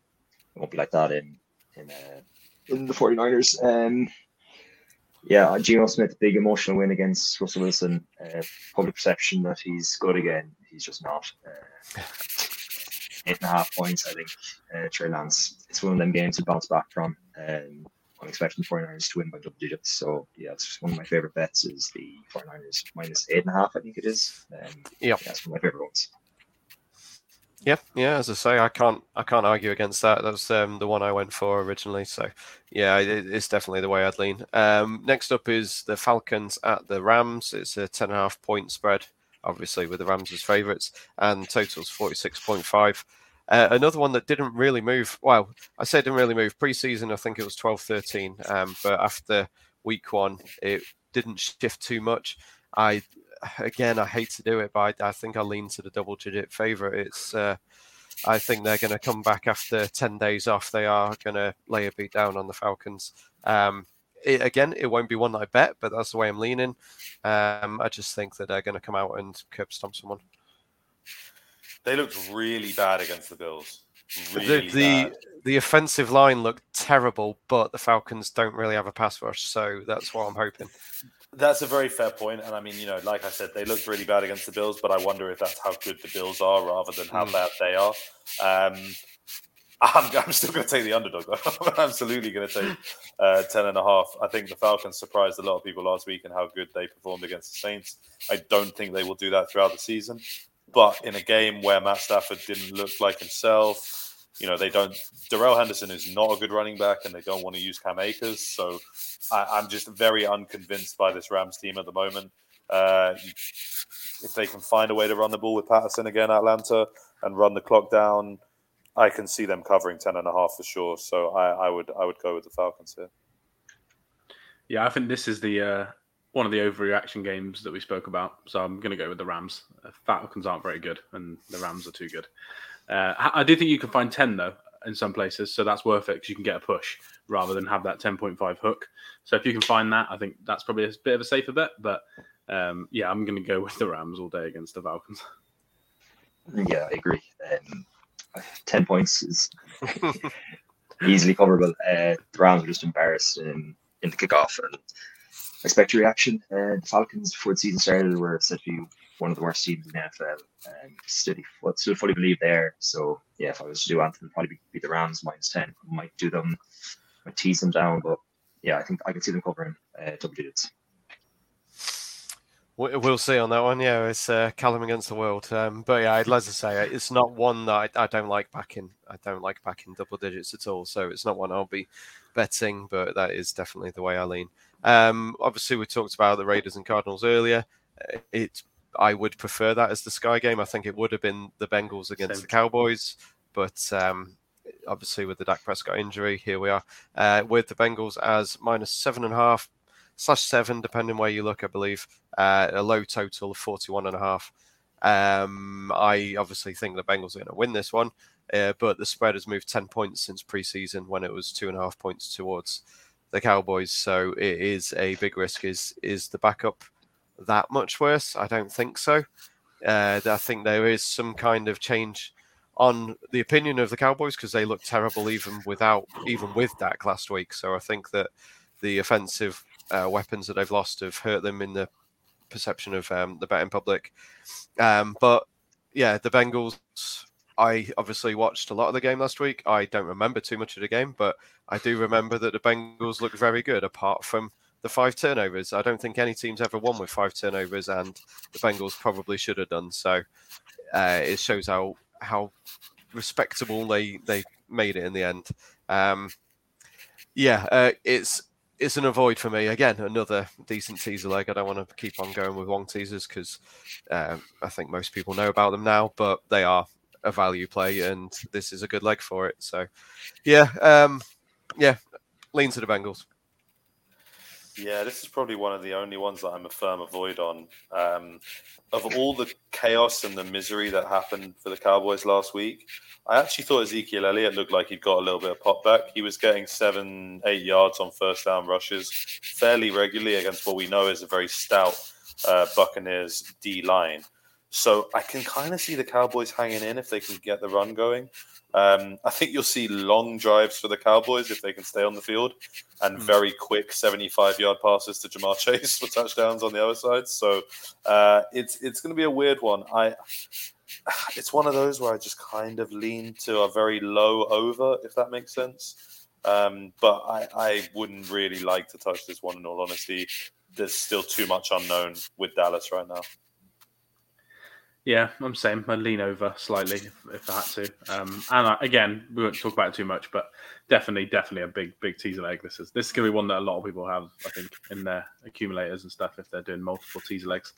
it won't be like that in in uh, in the 49ers. Um, yeah, Geno Smith, big emotional win against Russell Wilson. Uh, public perception that he's good again. He's just not. Uh, eight and a half points, I think. Uh, Trey Lance, it's one of them games to bounce back from. Um, I'm expecting the 49ers to win by double digits. So, yeah, it's one of my favorite bets is the 49ers minus eight and a half, I think it is. Um, yep. Yeah, that's one of my favorite ones. Yeah, yeah. As I say, I can't, I can't argue against that. That was um, the one I went for originally. So, yeah, it, it's definitely the way I'd lean. Um, next up is the Falcons at the Rams. It's a ten and a half point spread obviously with the Rams as favourites, and totals 46.5. Uh, another one that didn't really move. Well, I said didn't really move preseason. I think it was 12 13. Um, but after week one, it didn't shift too much. I, again, I hate to do it, but I, I think I lean to the double digit favourite. It's, uh, I think they're going to come back after 10 days off. They are going to lay a beat down on the Falcons. Um, it, again, it won't be one that I bet, but that's the way I'm leaning. Um, I just think that they're going to come out and curb stomp someone. They looked really bad against the Bills. Really the the, the, offensive line looked terrible, but the Falcons don't really have a pass rush, so that's what I'm hoping. That's a very fair point, and I mean, you know, like I said, they looked really bad against the Bills, but I wonder if that's how good the Bills are rather than how mm. bad they are. Um, I'm, I'm still going to take the underdog. I'm absolutely going to take uh, 10 and a half. I think the Falcons surprised a lot of people last week and how good they performed against the Saints. I don't think they will do that throughout the season. But in a game where Matt Stafford didn't look like himself, you know, they don't. Darrell Henderson is not a good running back, and they don't want to use Cam Akers. So I, am just very unconvinced by this Rams team at the moment. Uh, if they can find a way to run the ball with Patterson again, Atlanta, and run the clock down, I can see them covering ten and a half for sure. So I, I would I would go with the Falcons here. Yeah, I think this is the uh, one of the overreaction games that we spoke about. So I'm going to go with the Rams. Uh, Falcons aren't very good, and the Rams are too good. Uh, I do think you can find ten though in some places, so that's worth it because you can get a push rather than have that ten point five hook. So if you can find that, I think that's probably a bit of a safer bet. But um, yeah, I'm going to go with the Rams all day against the Falcons. Yeah, I agree. Um, 10 points is easily coverable. Uh, the Rams were just embarrassed in, in the kickoff and I expect your reaction. Uh, the Falcons, before the season started, were said to be one of the worst teams in the NFL. And still, still fully believe there. So, yeah, if I was to do anything, probably be the Rams minus 10. I might do them, might tease them down, but yeah, I think I can see them covering uh, double digits. We'll see on that one. Yeah, it's uh, Callum against the world. Um, but yeah, as I say, it's not one that I, I, don't like backing. I don't like backing double digits at all. So it's not one I'll be betting, but that is definitely the way I lean. Um, obviously, we talked about the Raiders and Cardinals earlier. Uh, it, I would prefer that as the Sky game. I think it would have been the Bengals against Same. the Cowboys, but um, obviously with the Dak Prescott injury, here we are uh, with the Bengals as minus seven and a half slash seven, depending where you look, I believe. Uh, a low total of 41 and a half. Um, I obviously think the Bengals are going to win this one, uh, but the spread has moved 10 points since preseason when it was two and a half points towards the Cowboys. So it is a big risk. Is is the backup that much worse? I don't think so. Uh, I think there is some kind of change on the opinion of the Cowboys because they look terrible even without even with Dak last week. So I think that the offensive uh, weapons that they've lost have hurt them in the perception of um, the betting public. Um, but yeah, the Bengals I obviously watched a lot of the game last week. I don't remember too much of the game, but I do remember that the Bengals looked very good apart from the five turnovers. I don't think any team's ever won with five turnovers, and the Bengals probably should have done. So uh, it shows how how respectable they they made it in the end. Um, yeah, uh, it's it's an avoid for me. Again, another decent teaser leg. I don't want to keep on going with long teasers because um, I think most people know about them now, but they are a value play, and this is a good leg for it. So, yeah, um, yeah, lean to the Bengals. Yeah, this is probably one of the only ones that I'm a firm avoid on. Um, of all the chaos and the misery that happened for the Cowboys last week, I actually thought Ezekiel Elliott looked like he'd got a little bit of pop back. He was getting seven, eight yards on first down rushes fairly regularly against what we know is a very stout uh, Buccaneers D line. So I can kind of see the Cowboys hanging in if they can get the run going. Um, I think you'll see long drives for the Cowboys if they can stay on the field, and mm. very quick 75 yard passes to Ja'Marr Chase for touchdowns on the other side. So uh, it's it's going to be a weird one. I it's one of those where I just kind of lean to a very low over, if that makes sense. Um, but I, I wouldn't really like to touch this one in all honesty. There's still too much unknown with Dallas right now. Yeah, I'm same. I lean over slightly if, if I had to. Um, and I, again, we won't talk about it too much, but definitely, definitely a big, big teaser leg. This is this is to be one that a lot of people have, I think, in their accumulators and stuff if they're doing multiple teaser legs.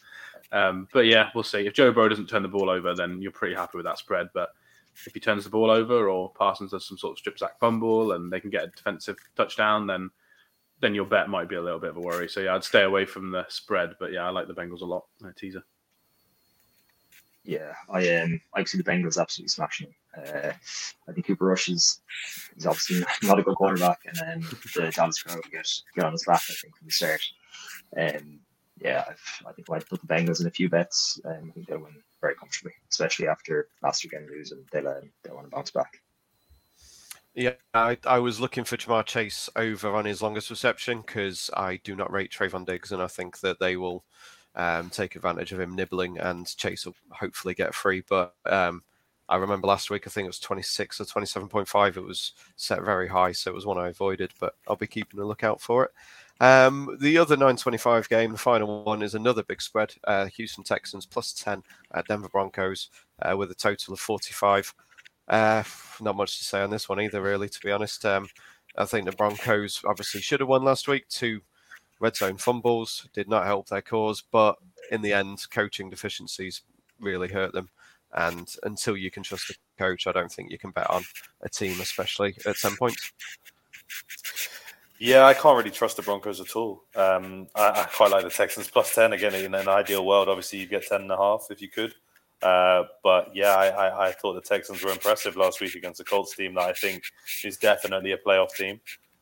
Um, but yeah, we'll see. If Joe Burrow doesn't turn the ball over, then you're pretty happy with that spread. But if he turns the ball over or Parsons does some sort of strip sack fumble and they can get a defensive touchdown, then then your bet might be a little bit of a worry. So yeah, I'd stay away from the spread. But yeah, I like the Bengals a lot. No teaser. Yeah, I um, I see the Bengals absolutely smashing. Uh, I think Cooper Rush is, is obviously not a good quarterback, and then the Dallas crowd get get on his back. I think from the start. Um, yeah, I've, i think I put the Bengals in a few bets. Um, I think they'll win very comfortably, especially after last weekend lose, and they'll um, they want to bounce back. Yeah, I, I was looking for Ja'Marr Chase over on his longest reception because I do not rate Trevon Diggs, and I think that they will um, take advantage of him nibbling, and Chase will hopefully get free. But um, I remember last week, I think it was 26 or 27.5. It was set very high, so it was one I avoided, but I'll be keeping a lookout for it. Um, the other 925 game, the final one, is another big spread. Uh, Houston Texans plus 10 at Denver Broncos uh, with a total of 45. Uh, not much to say on this one either, really, to be honest. Um, I think the Broncos obviously should have won last week. Two red zone fumbles did not help their cause, but in the end, coaching deficiencies really hurt them. And until you can trust the coach, I don't think you can bet on a team, especially at 10 points. Yeah, I can't really trust the Broncos at all. Um, I, I, quite like the Texans plus 10. Again, in an ideal world, obviously you get 10 and a half if you could. Uh, but yeah, I, I, I, thought the Texans were impressive last week against the Colts team that I think is definitely a playoff team.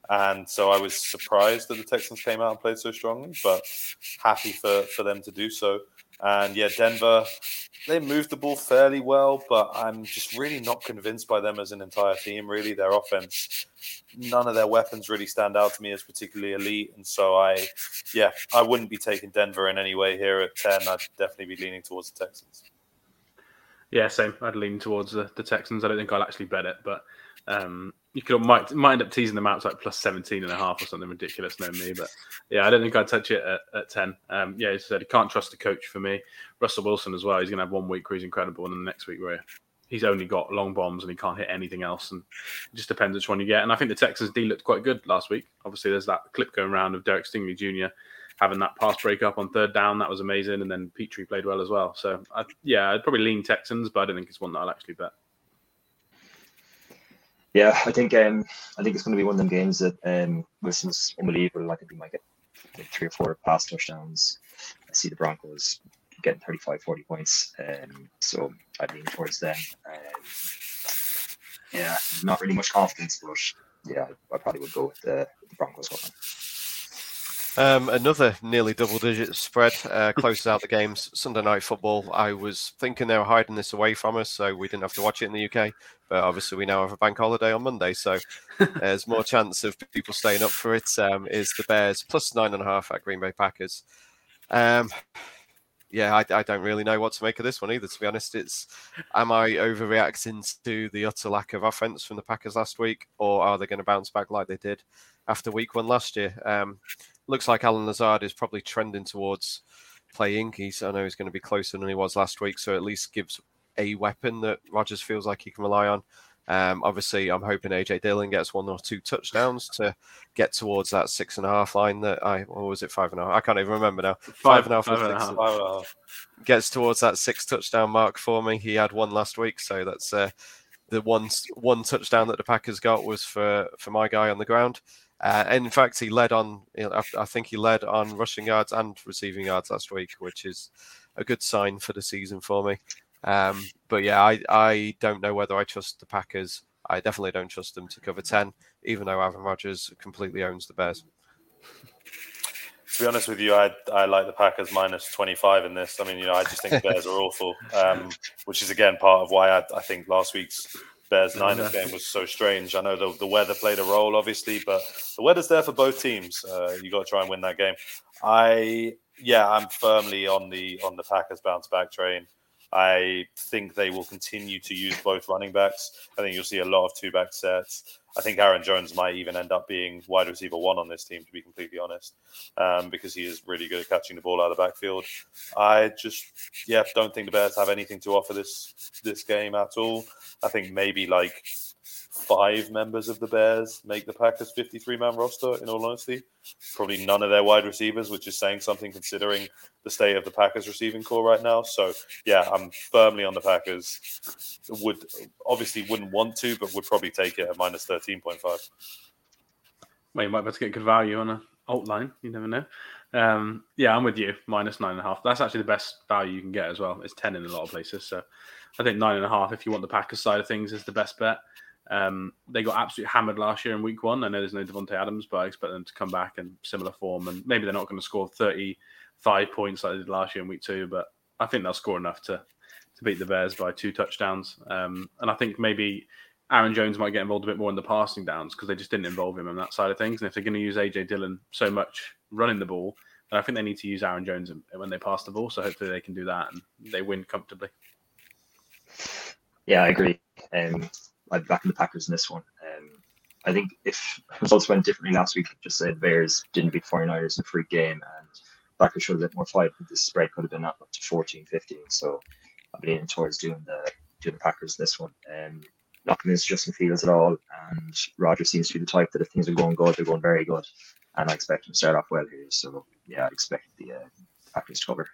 And so I was surprised that the Texans came out and played so strongly, but happy for, for them to do so. And yeah, Denver, they moved the ball fairly well, but I'm just really not convinced by them as an entire team. Really, their offense, none of their weapons really stand out to me as particularly elite. And so I, yeah, I wouldn't be taking Denver in any way here at 10. I'd definitely be leaning towards the Texans. Yeah, same. I'd lean towards the, the Texans. I don't think I'll actually bet it, but um, you could might might end up teasing them out to like plus 17 and a half or something ridiculous, no me. But yeah, I don't think I'd touch it at, at 10. Um, yeah, as I said, can't trust the coach for me. Russell Wilson as well. He's going to have one week where he's incredible, and then the next week where he's only got long bombs and he can't hit anything else. And it just depends which one you get. And I think the Texans D looked quite good last week. Obviously, there's that clip going around of Derek Stingley Jr. having that pass break up on third down. That was amazing. And then Pitre played well as well. So I, yeah, I'd probably lean Texans, but I don't think it's one that I'll actually bet. Yeah, I think um, I think it's going to be one of them games that um, Wilson's unbelievable. I think he might get like three or four pass touchdowns. I see the Broncos getting 35, 40 points. Um, so I'd lean towards them. Um, yeah, not really much confidence, but yeah, I probably would go with the, the Broncos. Um, another nearly double digit spread uh, closes out the games. Sunday night football. I was thinking they were hiding this away from us, so we didn't have to watch it in the UK. But obviously, we now have a bank holiday on Monday, so there's more chance of people staying up for it. Um, is the Bears plus nine and a half at Green Bay Packers? Um, yeah, I, I, don't really know what to make of this one either. To be honest, it's am I overreacting to the utter lack of offense from the Packers last week, or are they going to bounce back like they did after Week One last year? Um, looks like Allen Lazard is probably trending towards playing. He's I know he's going to be closer than he was last week, so at least gives a weapon that Rodgers feels like he can rely on. Um, obviously, I'm hoping AJ Dillon gets one or two touchdowns to get towards that six and a half line that I, or was it five and a half? I can't even remember now. Five, five and a half. Five and a half. Five and a half. Gets towards that six touchdown mark for me. He had one last week, so that's uh, the one one touchdown that the Packers got was for for my guy on the ground. Uh, and in fact, he led on. I think he led on rushing yards and receiving yards last week, which is a good sign for the season for me. Um, but yeah, I, I don't know whether I trust the Packers. I definitely don't trust them to cover 10, even though Aaron Rodgers completely owns the Bears. To be honest with you, I, I like the Packers minus 25 in this. I mean, you know, I just think the Bears are awful, um, which is again part of why I, I think last week's Bears Niners game was so strange. I know the, the weather played a role, obviously, but the weather's there for both teams. Uh, you got to try and win that game. I yeah, I'm firmly on the on the Packers bounce back train. I think they will continue to use both running backs. I think you'll see a lot of two back sets. I think Aaron Jones might even end up being wide receiver one on this team, to be completely honest, um, because he is really good at catching the ball out of the backfield. I just, yeah, don't think the Bears have anything to offer this this game at all. I think maybe like five members of the Bears make the Packers 53 man roster, in all honesty. Probably none of their wide receivers, which is saying something considering the state of the Packers receiving corps right now. So, yeah, I'm firmly on the Packers. Would obviously wouldn't want to, but would probably take it at minus 13.5. Well, you might be able to get good value on an alt line. You never know. Um, yeah, I'm with you. Minus nine and a half. That's actually the best value you can get as well. It's 10 in a lot of places. So I think nine and a half, if you want the Packers side of things, is the best bet. Um, they got absolutely hammered last year in week one. I know there's no Davante Adams, but I expect them to come back in similar form. And maybe they're not going to score 35 points like they did last year in week two, but I think they'll score enough to, to beat the Bears by two touchdowns. Um, and I think maybe Aaron Jones might get involved a bit more in the passing downs because they just didn't involve him on that side of things. And if they're going to use AJ Dillon so much running the ball, then I think they need to use Aaron Jones when they pass the ball. So hopefully they can do that and they win comfortably. Yeah, I agree. Um, I'd back in the Packers in this one. Um, I think if results went differently last week, just said Bears didn't beat 49ers in a free game and Packers should have bit more fight, the spread could have been up to 14 15. So I'm leaning towards doing the doing the Packers in this one. Um, not convinced Justin Fields at all. And Roger seems to be the type that if things are going good, they're going very good. And I expect him to start off well here. So yeah, I expect the uh, Packers to cover.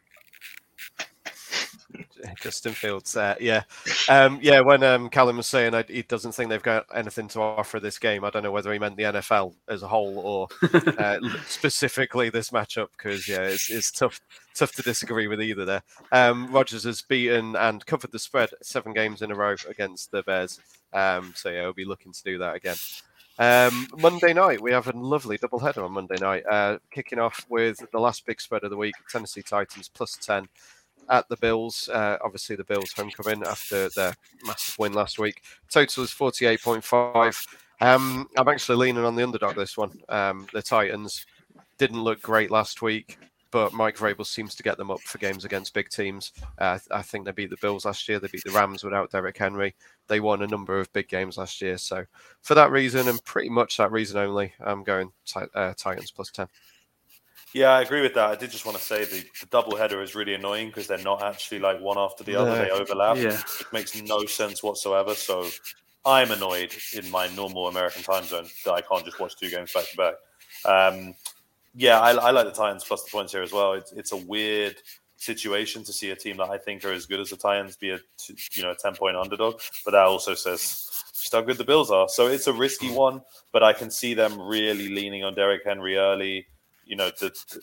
Justin Fields. Uh, yeah, um, yeah. When um, Callum was saying he doesn't think they've got anything to offer this game, I don't know whether he meant the NFL as a whole or uh, specifically this matchup because yeah, it's, it's tough tough to disagree with either. There, um, Rodgers has beaten and covered the spread seven games in a row against the Bears. Um, so yeah, we'll be looking to do that again. Um, Monday night, we have a lovely doubleheader on Monday night, uh, kicking off with the last big spread of the week Tennessee Titans plus 10 at the Bills. Uh, obviously, the Bills homecoming after their massive win last week. Total is 48.5. Um, I'm actually leaning on the underdog this one. Um, the Titans didn't look great last week, but Mike Vrabel seems to get them up for games against big teams. Uh, I think they beat the Bills last year. They beat the Rams without Derrick Henry. They won a number of big games last year. So, for that reason, and pretty much that reason only, I'm going t- uh, Titans plus 10. Yeah, I agree with that. I did just want to say the, the double header is really annoying because they're not actually like one after the other. No. They overlap. Yeah. It makes no sense whatsoever. So I'm annoyed in my normal American time zone that I can't just watch two games back to back. Um, yeah, I, I, like the Titans plus the points here as well. It's, it's a weird situation to see a team that I think are as good as the Titans be a you know a ten point underdog, but that also says just how good the Bills are. So it's a risky one, but I can see them really leaning on Derrick Henry early you know, the, the,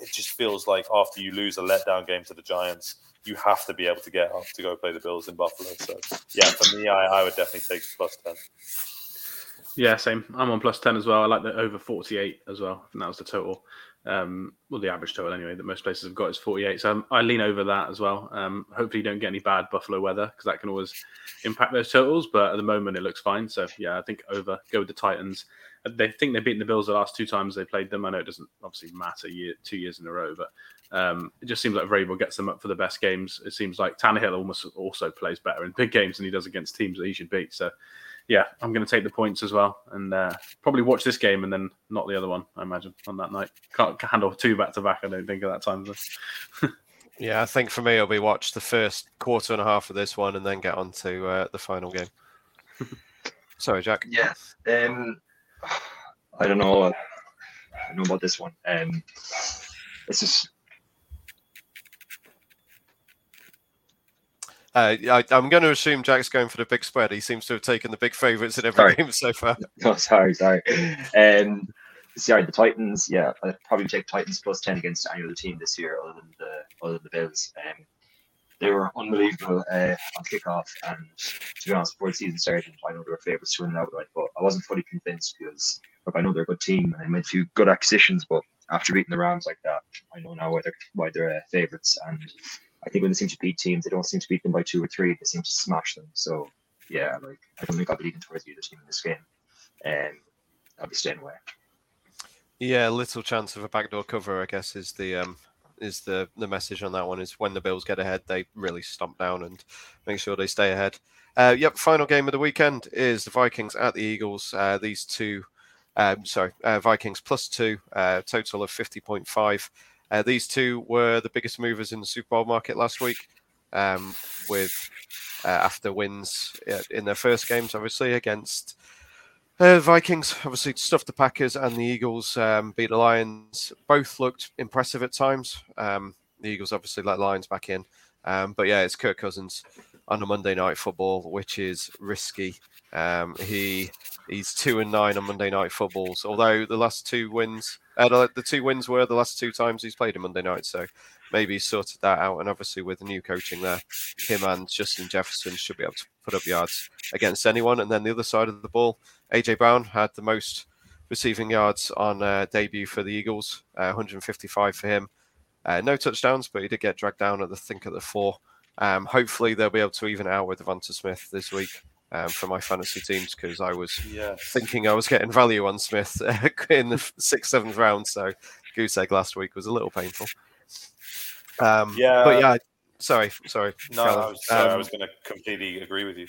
it just feels like after you lose a letdown game to the Giants, you have to be able to get up to go play the Bills in Buffalo. So, yeah, for me, I, I would definitely take plus 10. Yeah, same. I'm on plus 10 as well. I like the over 48 as well. And that was the total. Um, well, the average total anyway that most places have got is 48. So I lean over that as well. Um, hopefully, you don't get any bad Buffalo weather because that can always impact those totals. But at the moment, it looks fine. So yeah, I think over. Go with the Titans. They think they've beaten the Bills the last two times they played them. I know it doesn't obviously matter year, two years in a row, but um, it just seems like Vrabel gets them up for the best games. It seems like Tannehill almost also plays better in big games than he does against teams that he should beat. So, yeah, I'm going to take the points as well, and uh, probably watch this game and then not the other one. I imagine on that night. Can't handle two back to back. I don't think at that time. yeah, I think for me it'll be watch the first quarter and a half of this one and then get on to uh, the final game. Sorry, Jack. Yes. Um, I don't know. I don't know about this one. Um, it's just. Uh, I, am going to assume Jack's going for the big spread. He seems to have taken the big favourites in every sorry. game so far. No, sorry, sorry. Um, sorry, the Titans. Yeah, I'd probably take Titans plus ten against any other team this year, other than the other than the Bills. Um, they were unbelievable uh, on kickoff. And to be honest, before the season started, I know they were favourites to win outright, but I wasn't fully convinced because look, I know they're a good team and they made a few good acquisitions, but after beating the Rams like that, I know now why they're why they're uh, favourites. And I think when they seem to beat teams, they don't seem to beat them by two or three. They seem to smash them. So yeah, like I don't think I'll be leaning towards the either team in this game, and um, I'll be staying away. Yeah, little chance of a backdoor cover, I guess, is the um, is the the message on that one. Is when the Bills get ahead, they really stomp down and make sure they stay ahead. Uh, yep, final game of the weekend is the Vikings at the Eagles. Uh, these two, um, sorry, uh, Vikings plus two, uh, total of fifty point five. Uh, these two were the biggest movers in the Super Bowl market last week, um, with uh, after wins in their first games, obviously against uh, Vikings obviously stuffed the Packers and the Eagles um, beat the Lions. Both looked impressive at times. Um, the Eagles obviously let Lions back in. Um, but yeah, it's Kirk Cousins on a Monday night football, which is risky. Um, he he's two and nine on Monday night footballs. Although the last two wins, uh, the, two wins were the last two times he's played a Monday night. So maybe he's sorted that out. And obviously with the new coaching there, him and Justin Jefferson should be able to put up yards against anyone. And then the other side of the ball, AJ Brown had the most receiving yards on uh, debut for the Eagles, uh, 155 for him. Uh, no touchdowns, but he did get dragged down at the think at the four. Um, hopefully they'll be able to even out with DeVonta Smith this week um, for my fantasy teams because I was yes. thinking I was getting value on Smith in the sixth, seventh round. So goose egg last week was a little painful. Um, yeah, but yeah, sorry, sorry. No, I was, sorry, um, I was going to completely agree with you.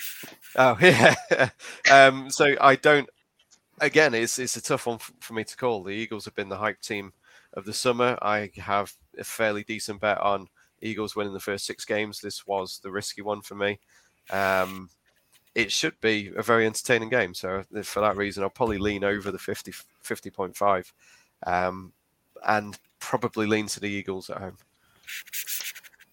Oh yeah. um, so I don't. Again, it's it's a tough one for me to call. The Eagles have been the hype team of the summer. I have a fairly decent bet on Eagles winning the first six games. This was the risky one for me. Um, it should be a very entertaining game. So for that reason, I'll probably lean over the 50, 50.5 um, and probably lean to the Eagles at home.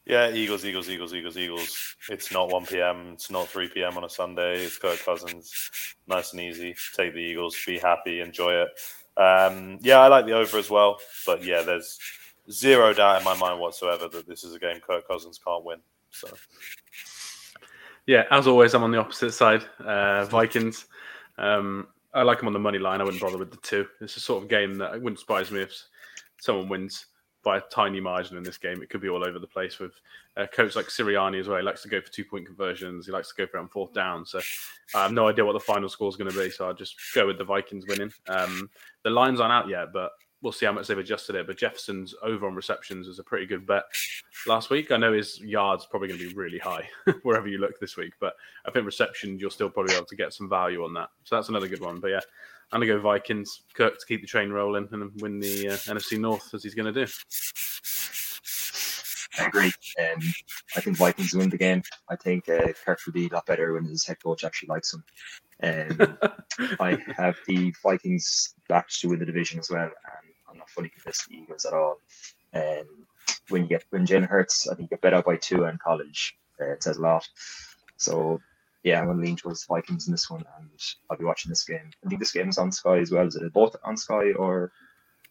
Yeah, Eagles, Eagles, Eagles, Eagles, Eagles. It's not 1 p.m. It's not 3 p.m. on a Sunday. It's Kirk Cousins. Nice and easy. Take the Eagles. Be happy. Enjoy it. Um, yeah, I like the over as well. But yeah, there's zero doubt in my mind whatsoever that this is a game Kirk Cousins can't win. So. Yeah, as always, I'm on the opposite side. Uh, Vikings. Um, I like them on the money line. I wouldn't bother with the two. It's a sort of game that it wouldn't surprise me if someone wins by a tiny margin in this game. It could be all over the place with a coach like Sirianni as well. He likes to go for two point conversions. He likes to go for it on fourth down. So I have no idea what the final score is going to be. So I'll just go with the Vikings winning. Um, the lines aren't out yet, but we'll see how much they've adjusted it. But Jefferson's over on receptions is a pretty good bet last week. I know his yards probably going to be really high wherever you look this week, but I think reception you'll still probably be able to get some value on that. So that's another good one. But yeah, I'm gonna go Vikings. Kirk to keep the train rolling and win the uh, NFC North as he's gonna do. I agree. Um, I think Vikings win the game. I think uh, Kirk will be a lot better when his head coach actually likes him. Um, I have the Vikings back to win the division as well, and I'm not fully convinced the Eagles at all. Um, when you get when Jalen Hurts, I think you get bet out by two in college. Uh, it says a lot. So yeah, I'm going to lean towards the Vikings in this one, and I'll be watching this game. I think this game is on Sky as well. Is it both on Sky or?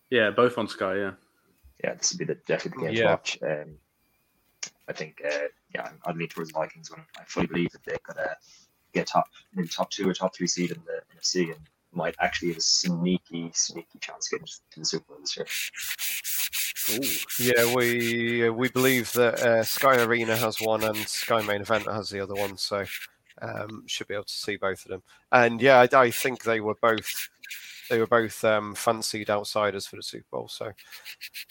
Yeah, both on Sky. Yeah. Yeah, this would be the definitely the game yeah. to watch. Um, I think, uh, yeah, I'd lean towards the Vikings when I fully believe that they could uh, get top, maybe top two or top three seed in the NFC and might actually have a sneaky, sneaky chance getting to the Super Bowl this year. Ooh. Yeah, we uh, we believe that uh, Sky Arena has one and Sky Main Event has the other one. So um, should be able to see both of them. And yeah, I, I think they were both they were both um, fancied outsiders for the Super Bowl. So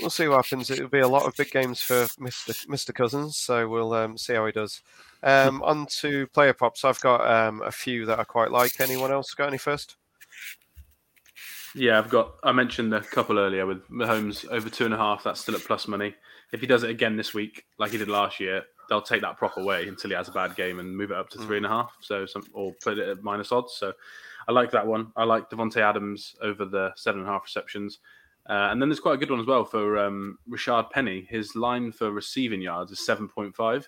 we'll see what happens. It'll be a lot of big games for Mister Mister Cousins. So we'll um, see how he does. Um, on to player props. I've got um, a few that I quite like. Anyone else got any first? Yeah, I've got. I mentioned a couple earlier with Mahomes over two and a half. That's still at plus money. If he does it again this week, like he did last year, they'll take that prop away until he has a bad game and move it up to three and a half. So some or put it at minus odds. So I like that one. I like Davante Adams over the seven and a half receptions. Uh, and then there's quite a good one as well for um, Rashard Penny. His line for receiving yards is 7.5.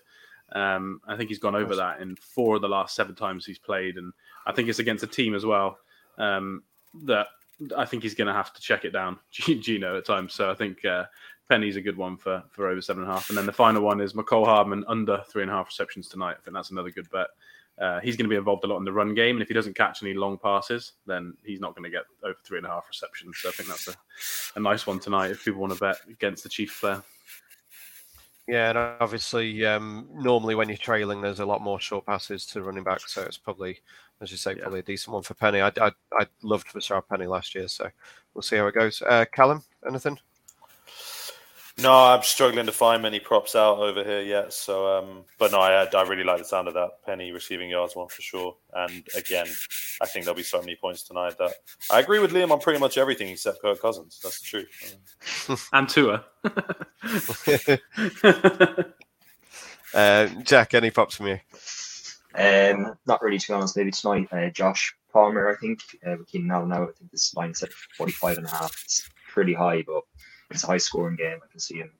Um, I think he's gone over that in four of the last seven times he's played. And I think it's against a team as well um, that I think he's going to have to check it down, Geno, at times. So I think uh, Penny's a good one for, for over seven and a half. And then the final one is Mecole Hardman under three and a half receptions tonight. I think that's another good bet. Uh, he's going to be involved a lot in the run game, and if he doesn't catch any long passes, then he's not going to get over three and a half receptions. So I think that's a, a nice one tonight if people want to bet against the Chiefs player. Yeah, and obviously, um, normally when you're trailing, there's a lot more short passes to running back, so it's probably, as you say, yeah. probably a decent one for Penny. I, I, I loved Rashard Penny last year, so we'll see how it goes. Uh, Callum, anything? No, I'm struggling to find many props out over here yet. So, um, but no, I, I really like the sound of that Penny receiving yards one for sure. And again, I think there'll be so many points tonight that I agree with Liam on pretty much everything except Kirk Cousins. That's the truth. and Tua. uh, Jack, any props from you? Um, not really, to be honest. Maybe tonight, uh, Josh Palmer. I think uh, with Keenan Allen now. I think this line set 45 and a half. It's pretty high, but it's a high scoring game. I can see him.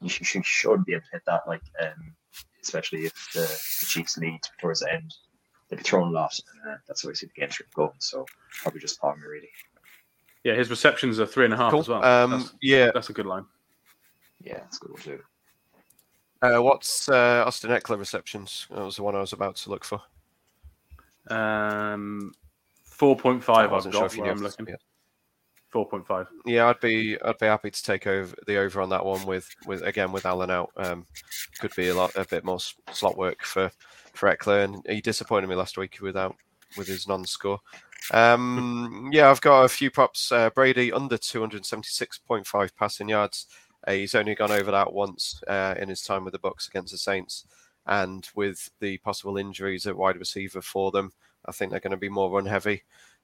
You should, should be able to hit that, like um, especially if the, the Chiefs lead towards the end. They'll be throwing a lot. Uh, that's how I see the game script going. So probably just Palmer really. Yeah, his receptions are three and a half cool. as well. Um, that's, yeah, that's a good line. Yeah, that's good one too. Uh, what's uh, Austin Ekeler receptions? That was the one I was about to look for. Um, four point five. I've got. Sure I'm looking. Yeah. Four point five. Yeah, I'd be I'd be happy to take over the over on that one with with again with Allen out. Um, could be a lot a bit more slot work for for Ekeler, and he disappointed me last week without with his non-score. Um, yeah, I've got a few props. Uh, Brady under two hundred seventy six point five passing yards. Uh, he's only gone over that once uh, in his time with the Bucs against the Saints, and with the possible injuries at wide receiver for them, I think they're going to be more run heavy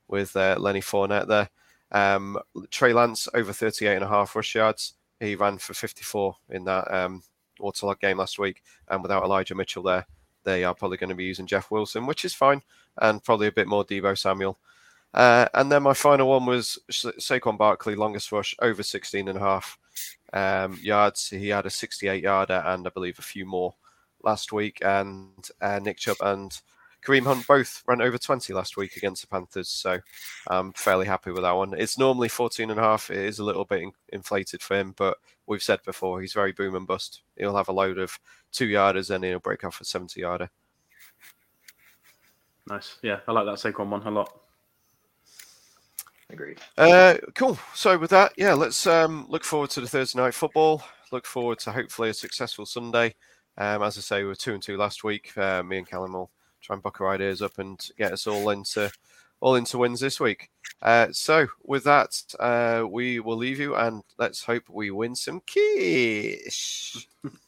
with uh, Lenny Fournette there. Um, Trey Lance over 38 and a half rush yards. He ran for 54 in that um, waterlog game last week, and without Elijah Mitchell there, they are probably going to be using Jeff Wilson, which is fine, and probably a bit more Deebo Samuel. Uh, and then my final one was Sa- Saquon Barkley, longest rush over 16 and a half um, yards. He had a 68 yarder and I believe a few more last week. And uh, Nick Chubb and Kareem Hunt both ran over 20 last week against the Panthers. So I'm fairly happy with that one. It's normally 14 and a half. It is a little bit in- inflated for him, but we've said before he's very boom and bust. He'll have a load of two yarders and he'll break off a 70 yarder. Nice. Yeah, I like that Saquon one a lot. Agreed. Uh, cool. So with that, yeah, let's um, look forward to the Thursday night football. Look forward to hopefully a successful Sunday. Um, as I say, we were two and two last week. Uh, me and Callum will try and buck our ideas up and get us all into all into wins this week. Uh, so with that, uh, we will leave you and let's hope we win some cash.